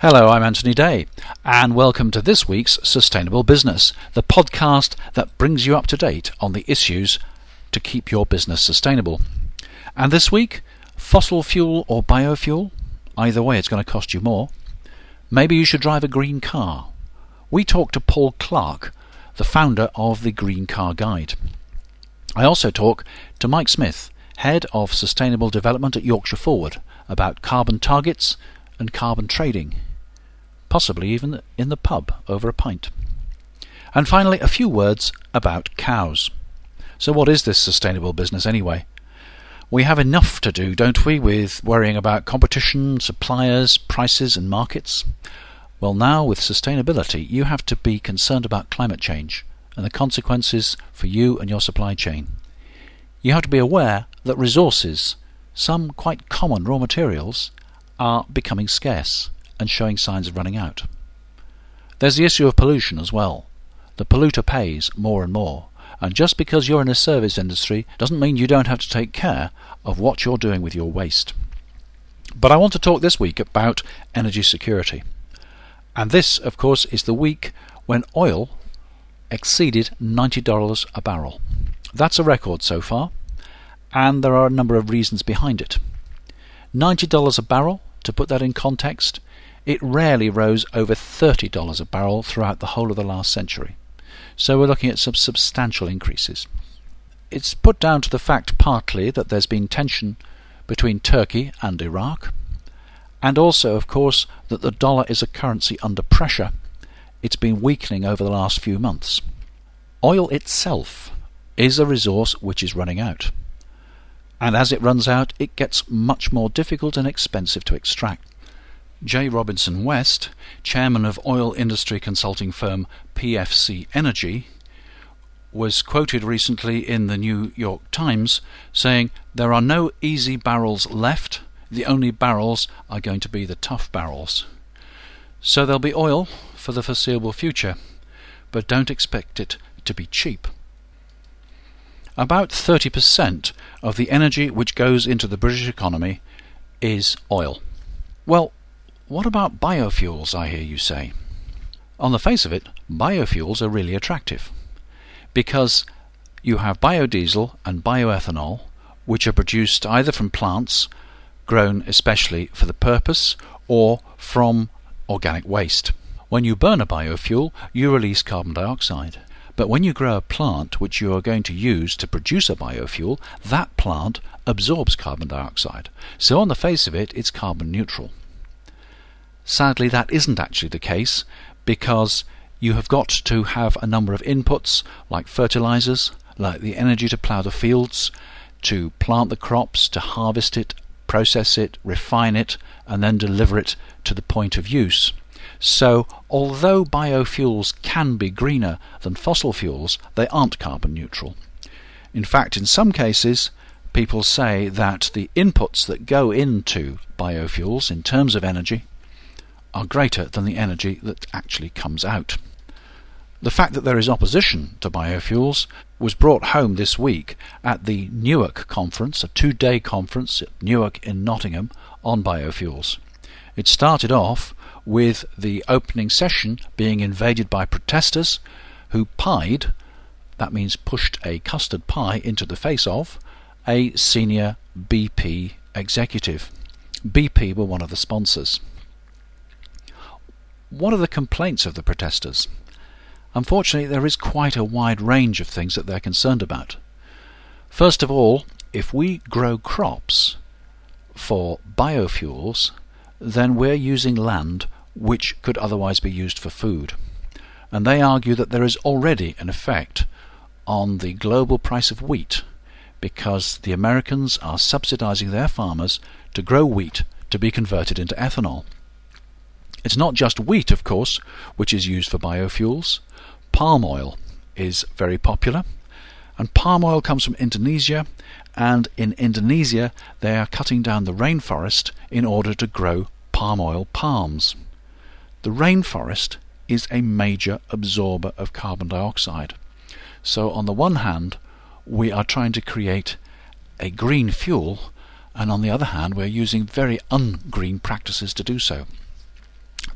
Hello, I'm Anthony Day, and welcome to this week's Sustainable Business, the podcast that brings you up to date on the issues to keep your business sustainable. And this week, fossil fuel or biofuel? Either way, it's going to cost you more. Maybe you should drive a green car. We talk to Paul Clarke, the founder of the Green Car Guide. I also talk to Mike Smith, Head of Sustainable Development at Yorkshire Forward, about carbon targets and carbon trading possibly even in the pub over a pint. And finally, a few words about cows. So, what is this sustainable business anyway? We have enough to do, don't we, with worrying about competition, suppliers, prices, and markets? Well, now with sustainability, you have to be concerned about climate change and the consequences for you and your supply chain. You have to be aware that resources, some quite common raw materials, are becoming scarce and showing signs of running out. There's the issue of pollution as well. The polluter pays more and more, and just because you're in a service industry doesn't mean you don't have to take care of what you're doing with your waste. But I want to talk this week about energy security. And this, of course, is the week when oil exceeded $90 a barrel. That's a record so far, and there are a number of reasons behind it. $90 a barrel, to put that in context, it rarely rose over $30 a barrel throughout the whole of the last century. So we're looking at some substantial increases. It's put down to the fact partly that there's been tension between Turkey and Iraq, and also, of course, that the dollar is a currency under pressure. It's been weakening over the last few months. Oil itself is a resource which is running out. And as it runs out, it gets much more difficult and expensive to extract. J. Robinson West, chairman of oil industry consulting firm PFC Energy, was quoted recently in the New York Times saying, There are no easy barrels left, the only barrels are going to be the tough barrels. So there'll be oil for the foreseeable future, but don't expect it to be cheap. About 30% of the energy which goes into the British economy is oil. Well, what about biofuels, I hear you say? On the face of it, biofuels are really attractive because you have biodiesel and bioethanol, which are produced either from plants grown especially for the purpose or from organic waste. When you burn a biofuel, you release carbon dioxide. But when you grow a plant which you are going to use to produce a biofuel, that plant absorbs carbon dioxide. So, on the face of it, it's carbon neutral. Sadly, that isn't actually the case because you have got to have a number of inputs like fertilizers, like the energy to plough the fields, to plant the crops, to harvest it, process it, refine it, and then deliver it to the point of use. So, although biofuels can be greener than fossil fuels, they aren't carbon neutral. In fact, in some cases, people say that the inputs that go into biofuels in terms of energy are greater than the energy that actually comes out. The fact that there is opposition to biofuels was brought home this week at the Newark conference, a two day conference at Newark in Nottingham on biofuels. It started off with the opening session being invaded by protesters who pied, that means pushed a custard pie into the face of, a senior BP executive. BP were one of the sponsors. What are the complaints of the protesters? Unfortunately, there is quite a wide range of things that they're concerned about. First of all, if we grow crops for biofuels, then we're using land which could otherwise be used for food. And they argue that there is already an effect on the global price of wheat because the Americans are subsidizing their farmers to grow wheat to be converted into ethanol. It's not just wheat, of course, which is used for biofuels. Palm oil is very popular, and palm oil comes from Indonesia, and in Indonesia they are cutting down the rainforest in order to grow palm oil palms. The rainforest is a major absorber of carbon dioxide. So, on the one hand, we are trying to create a green fuel, and on the other hand, we're using very ungreen practices to do so.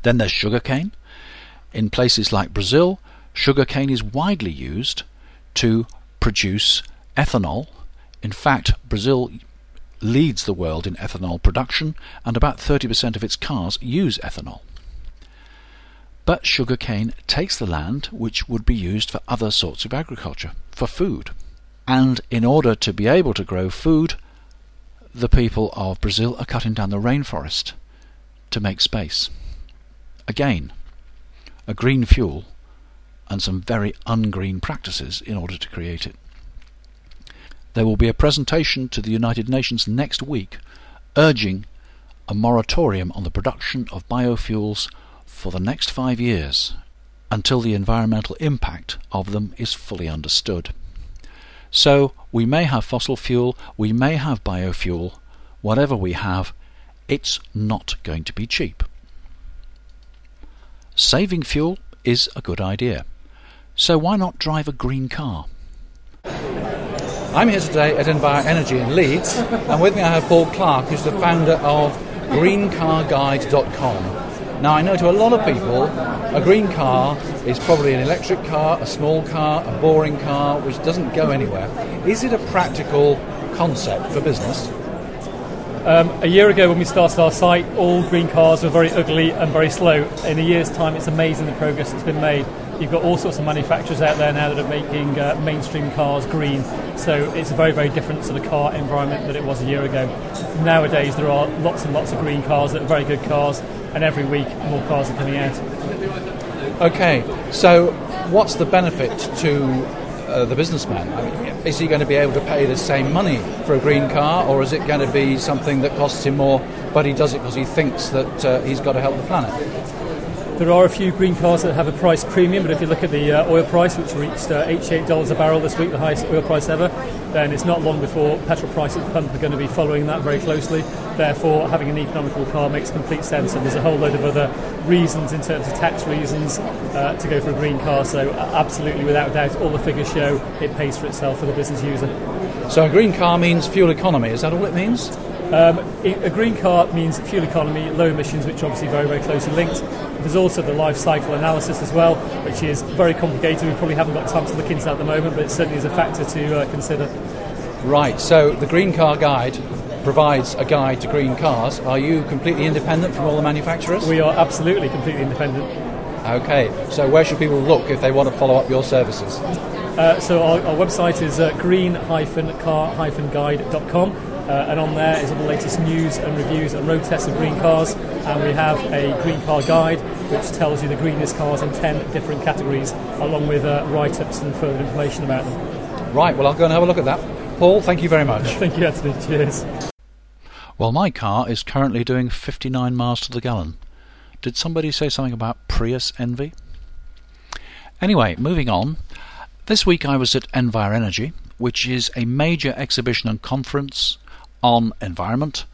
Then there's sugarcane. In places like Brazil, sugarcane is widely used to produce ethanol. In fact, Brazil leads the world in ethanol production, and about 30% of its cars use ethanol. But sugarcane takes the land which would be used for other sorts of agriculture, for food. And in order to be able to grow food, the people of Brazil are cutting down the rainforest to make space. Again, a green fuel and some very ungreen practices in order to create it. There will be a presentation to the United Nations next week urging a moratorium on the production of biofuels for the next five years until the environmental impact of them is fully understood. So we may have fossil fuel, we may have biofuel, whatever we have, it's not going to be cheap. Saving fuel is a good idea. So why not drive a green car? I'm here today at Envire Energy in Leeds, and with me I have Paul Clarke, who's the founder of greencarguide.com. Now, I know to a lot of people, a green car is probably an electric car, a small car, a boring car, which doesn't go anywhere. Is it a practical concept for business? Um, a year ago, when we started our site, all green cars were very ugly and very slow. In a year's time, it's amazing the progress that's been made. You've got all sorts of manufacturers out there now that are making uh, mainstream cars green. So it's a very, very different sort of car environment than it was a year ago. Nowadays, there are lots and lots of green cars that are very good cars, and every week more cars are coming out. Okay, so what's the benefit to uh, the businessman? I mean, is he going to be able to pay the same money for a green car, or is it going to be something that costs him more, but he does it because he thinks that uh, he's got to help the planet? There are a few green cars that have a price premium, but if you look at the uh, oil price, which reached uh, $88 a barrel this week, the highest oil price ever, then it's not long before petrol prices at the pump are going to be following that very closely. Therefore, having an economical car makes complete sense, and there's a whole load of other reasons in terms of tax reasons uh, to go for a green car. So, uh, absolutely, without doubt, all the figures show it pays for itself for the business user. So, a green car means fuel economy. Is that all it means? Um, a green car means fuel economy, low emissions, which are obviously very, very closely linked. There's also the life cycle analysis as well, which is very complicated. We probably haven't got time to look into that at the moment, but it certainly is a factor to uh, consider. Right, so the Green Car Guide provides a guide to green cars. Are you completely independent from all the manufacturers? We are absolutely completely independent. Okay, so where should people look if they want to follow up your services? Uh, so our, our, website is uh, green-car-guide.com. Uh, and on there is all the latest news and reviews and road tests of green cars. And we have a green car guide which tells you the greenest cars in 10 different categories, along with uh, write ups and further information about them. Right, well, I'll go and have a look at that. Paul, thank you very much. thank you, Anthony. Cheers. Well, my car is currently doing 59 miles to the gallon. Did somebody say something about Prius envy? Anyway, moving on. This week I was at Envire Energy, which is a major exhibition and conference on environment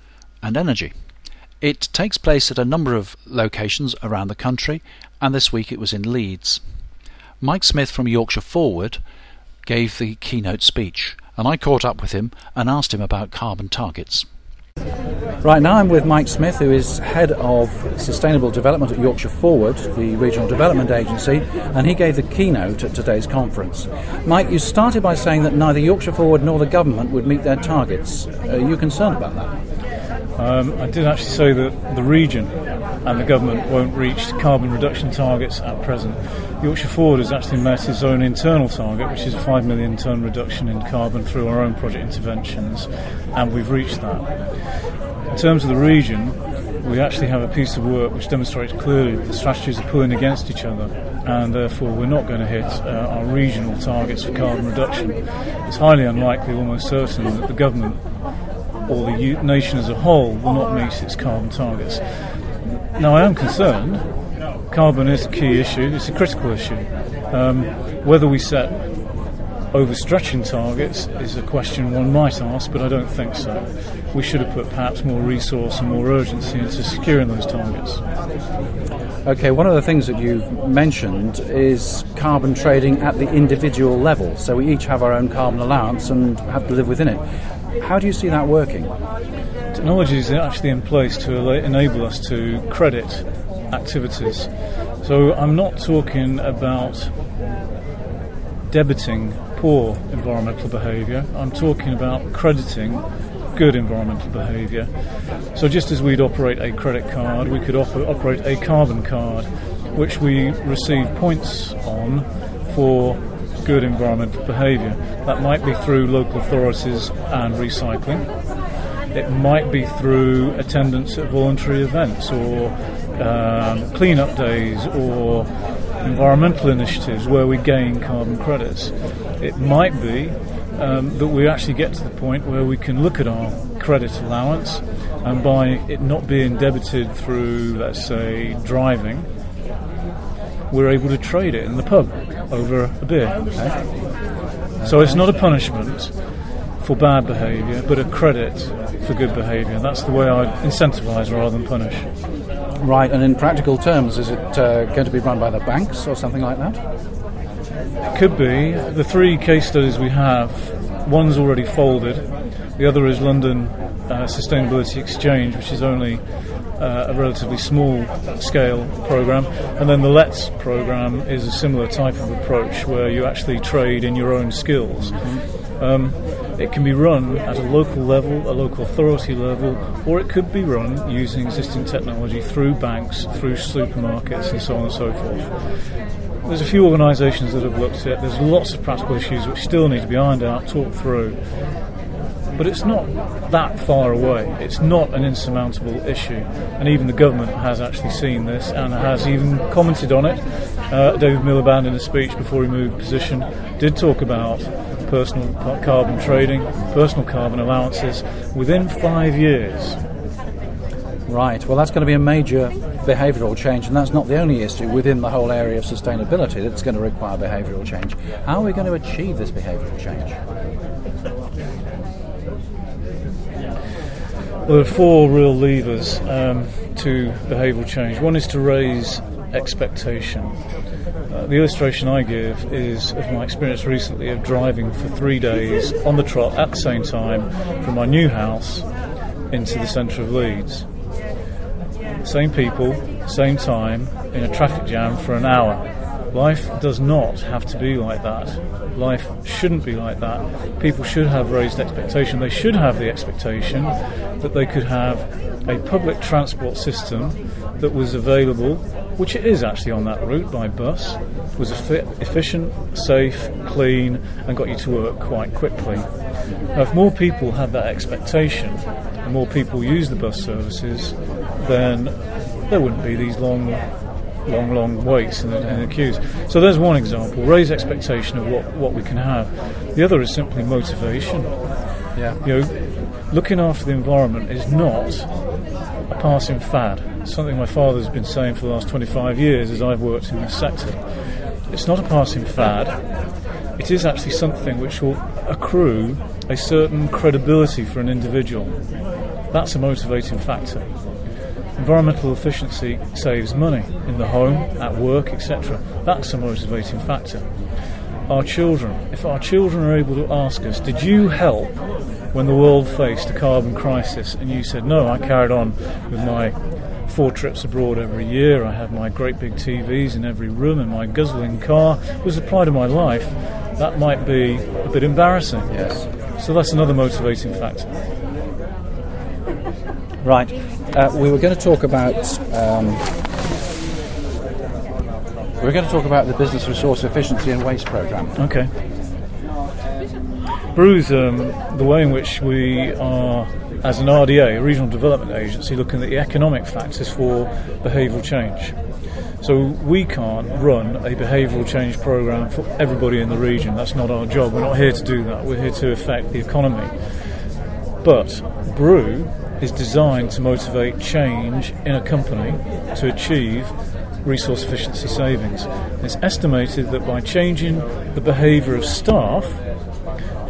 and energy. It takes place at a number of locations around the country, and this week it was in Leeds. Mike Smith from Yorkshire Forward gave the keynote speech, and I caught up with him and asked him about carbon targets. Right now, I'm with Mike Smith, who is head of sustainable development at Yorkshire Forward, the regional development agency, and he gave the keynote at today's conference. Mike, you started by saying that neither Yorkshire Forward nor the government would meet their targets. Are you concerned about that? Um, I did actually say that the region and the government won't reach carbon reduction targets at present. Yorkshire Forward has actually met its own internal target, which is a 5 million tonne reduction in carbon through our own project interventions, and we've reached that. In terms of the region, we actually have a piece of work which demonstrates clearly that the strategies are pulling against each other, and therefore we're not going to hit uh, our regional targets for carbon reduction. It's highly unlikely, almost certain, that the government or the nation as a whole will not meet its carbon targets. Now, I am concerned. Carbon is a key issue, it's a critical issue. Um, whether we set overstretching targets is a question one might ask, but I don't think so. We should have put perhaps more resource and more urgency into securing those targets. Okay, one of the things that you've mentioned is carbon trading at the individual level. So we each have our own carbon allowance and have to live within it. How do you see that working? technology is actually in place to enable us to credit activities. So I'm not talking about debiting poor environmental behaviour, I'm talking about crediting good environmental behaviour. So just as we'd operate a credit card, we could op- operate a carbon card, which we receive points on for good environmental behaviour. That might be through local authorities and recycling. It might be through attendance at voluntary events or um, clean-up days or environmental initiatives where we gain carbon credits. It might be um, that we actually get to the point where we can look at our credit allowance and by it not being debited through, let's say, driving, we're able to trade it in the pub over a beer. Okay. So it's not a punishment for bad behaviour, but a credit for good behaviour. That's the way I incentivise rather than punish. Right, and in practical terms, is it uh, going to be run by the banks or something like that? It could be. The three case studies we have, one's already folded, the other is London uh, Sustainability Exchange, which is only uh, a relatively small scale program, and then the LETS program is a similar type of approach where you actually trade in your own skills. Mm-hmm. Um, it can be run at a local level, a local authority level, or it could be run using existing technology through banks, through supermarkets, and so on and so forth. There's a few organisations that have looked at it. There's lots of practical issues which still need to be ironed out, talked through. But it's not that far away. It's not an insurmountable issue. And even the government has actually seen this and has even commented on it. Uh, David Miliband, in a speech before he moved position, did talk about personal carbon trading, personal carbon allowances within five years. Right, well, that's going to be a major behavioural change, and that's not the only issue within the whole area of sustainability that's going to require behavioural change. How are we going to achieve this behavioural change? There are four real levers um, to behavioural change. One is to raise expectation. Uh, the illustration I give is of my experience recently of driving for three days on the trot at the same time from my new house into the centre of Leeds. Same people, same time, in a traffic jam for an hour. Life does not have to be like that. Life shouldn't be like that. People should have raised expectation. They should have the expectation that they could have a public transport system that was available, which it is actually on that route by bus, was efficient, safe, clean, and got you to work quite quickly. Now, if more people had that expectation and more people used the bus services, then there wouldn't be these long long, long waits in the, queues. So there's one example. Raise expectation of what, what we can have. The other is simply motivation. Yeah. You know, looking after the environment is not a passing fad. Something my father's been saying for the last 25 years as I've worked in this sector. It's not a passing fad. It is actually something which will accrue a certain credibility for an individual. That's a motivating factor. Environmental efficiency saves money in the home, at work, etc. That's a motivating factor. Our children, if our children are able to ask us, Did you help when the world faced a carbon crisis? And you said, No, I carried on with my four trips abroad every year. I had my great big TVs in every room, and my guzzling car was the pride of my life. That might be a bit embarrassing. Yes. So that's another motivating factor. Right. Uh, we were going to talk about. Um, we are going to talk about the business resource efficiency and waste program. Okay. Brew's um, the way in which we are, as an RDA, a regional development agency, looking at the economic factors for behavioural change. So we can't run a behavioural change program for everybody in the region. That's not our job. We're not here to do that. We're here to affect the economy. But Brew is designed to motivate change in a company to achieve resource efficiency savings. It's estimated that by changing the behaviour of staff,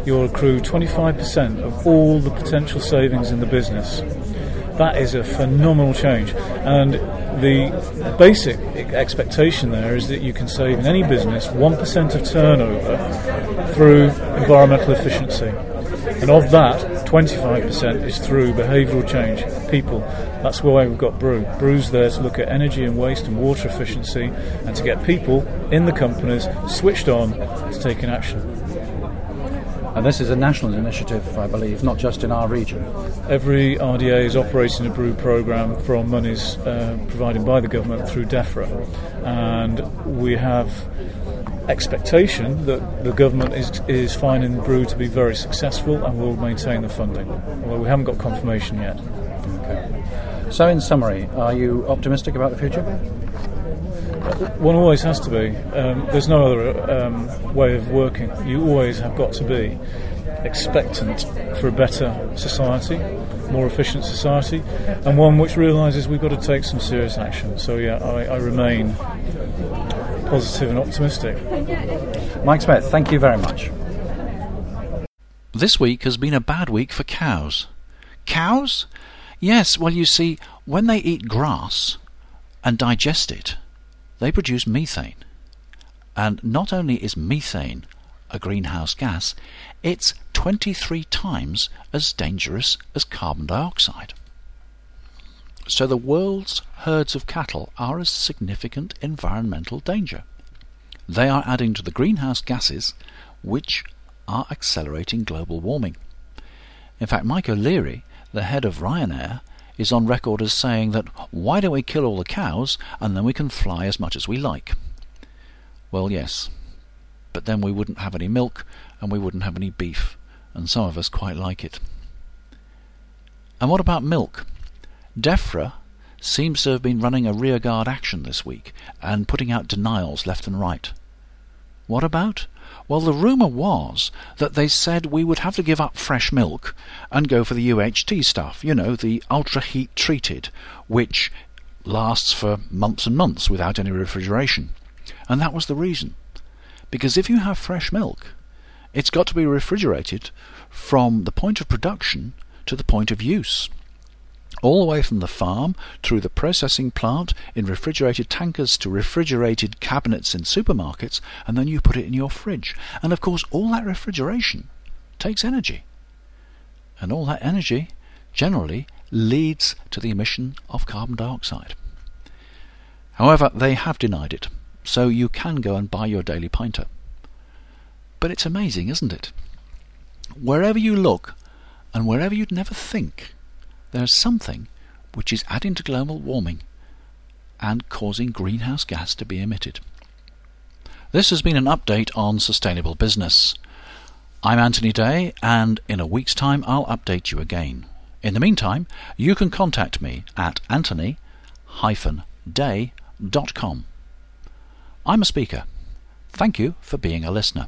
you'll accrue 25% of all the potential savings in the business. That is a phenomenal change. And the basic expectation there is that you can save in any business 1% of turnover through environmental efficiency. And of that, 25% is through behavioural change, people. That's why we've got Brew. Brew's there to look at energy and waste and water efficiency and to get people in the companies switched on to taking action. And this is a national initiative, I believe, not just in our region. Every RDA is operating a brew program from monies uh, provided by the government through DEFRA. And we have expectation that the government is, is finding brew to be very successful and will maintain the funding. Although we haven't got confirmation yet. Okay. So, in summary, are you optimistic about the future? One always has to be. Um, there's no other um, way of working. You always have got to be expectant for a better society, more efficient society, and one which realises we've got to take some serious action. So, yeah, I, I remain positive and optimistic. Mike Smith, thank you very much. This week has been a bad week for cows. Cows? Yes, well, you see, when they eat grass and digest it, they produce methane. And not only is methane a greenhouse gas, it's 23 times as dangerous as carbon dioxide. So the world's herds of cattle are a significant environmental danger. They are adding to the greenhouse gases which are accelerating global warming. In fact, Mike O'Leary, the head of Ryanair, is on record as saying that why don't we kill all the cows and then we can fly as much as we like? Well, yes, but then we wouldn't have any milk and we wouldn't have any beef, and some of us quite like it. And what about milk? DEFRA seems to have been running a rearguard action this week and putting out denials left and right. What about? Well, the rumour was that they said we would have to give up fresh milk and go for the UHT stuff, you know, the ultra heat treated, which lasts for months and months without any refrigeration. And that was the reason. Because if you have fresh milk, it's got to be refrigerated from the point of production to the point of use all the way from the farm through the processing plant in refrigerated tankers to refrigerated cabinets in supermarkets, and then you put it in your fridge. And of course, all that refrigeration takes energy. And all that energy generally leads to the emission of carbon dioxide. However, they have denied it, so you can go and buy your daily pinter. But it's amazing, isn't it? Wherever you look, and wherever you'd never think, there's something which is adding to global warming and causing greenhouse gas to be emitted. This has been an update on sustainable business. I'm Anthony Day, and in a week's time I'll update you again. In the meantime, you can contact me at anthony-day.com. I'm a speaker. Thank you for being a listener.